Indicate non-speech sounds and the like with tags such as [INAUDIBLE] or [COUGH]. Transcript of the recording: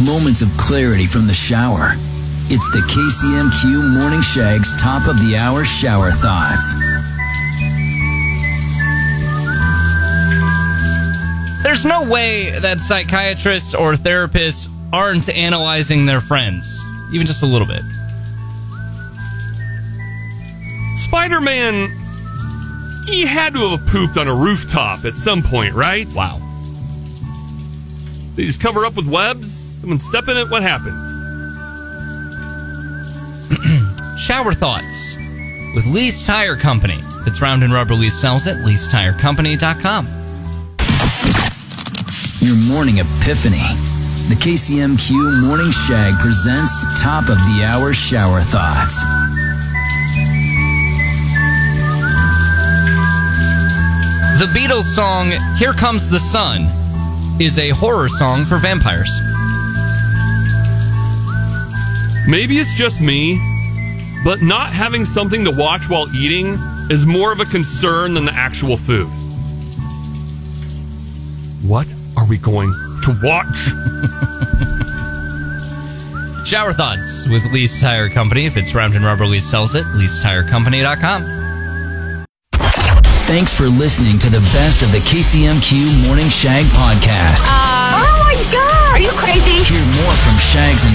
moments of clarity from the shower. It's the KCMQ Morning Shag's top of the hour shower thoughts. There's no way that psychiatrists or therapists aren't analyzing their friends, even just a little bit. Spider Man, he had to have pooped on a rooftop at some point, right? Wow. Did he just cover up with webs? Someone step in it? What happened? [CLEARS THROAT] Shower thoughts with Lee's Tire Company. If it's round and rubber, Lee sells it. Lee'sTireCompany.com. Your morning epiphany. The KCMQ Morning Shag presents top of the hour shower thoughts. The Beatles song Here Comes the Sun is a horror song for vampires. Maybe it's just me, but not having something to watch while eating is more of a concern than the actual food. What are we going to watch? [LAUGHS] Shower thoughts with Lee's Tire Company. If it's round and rubber, Lee sells it. Lee'sTireCompany.com. Thanks for listening to the best of the KCMQ Morning Shag podcast. Uh, oh my god! Are you crazy? Hear more from Shags and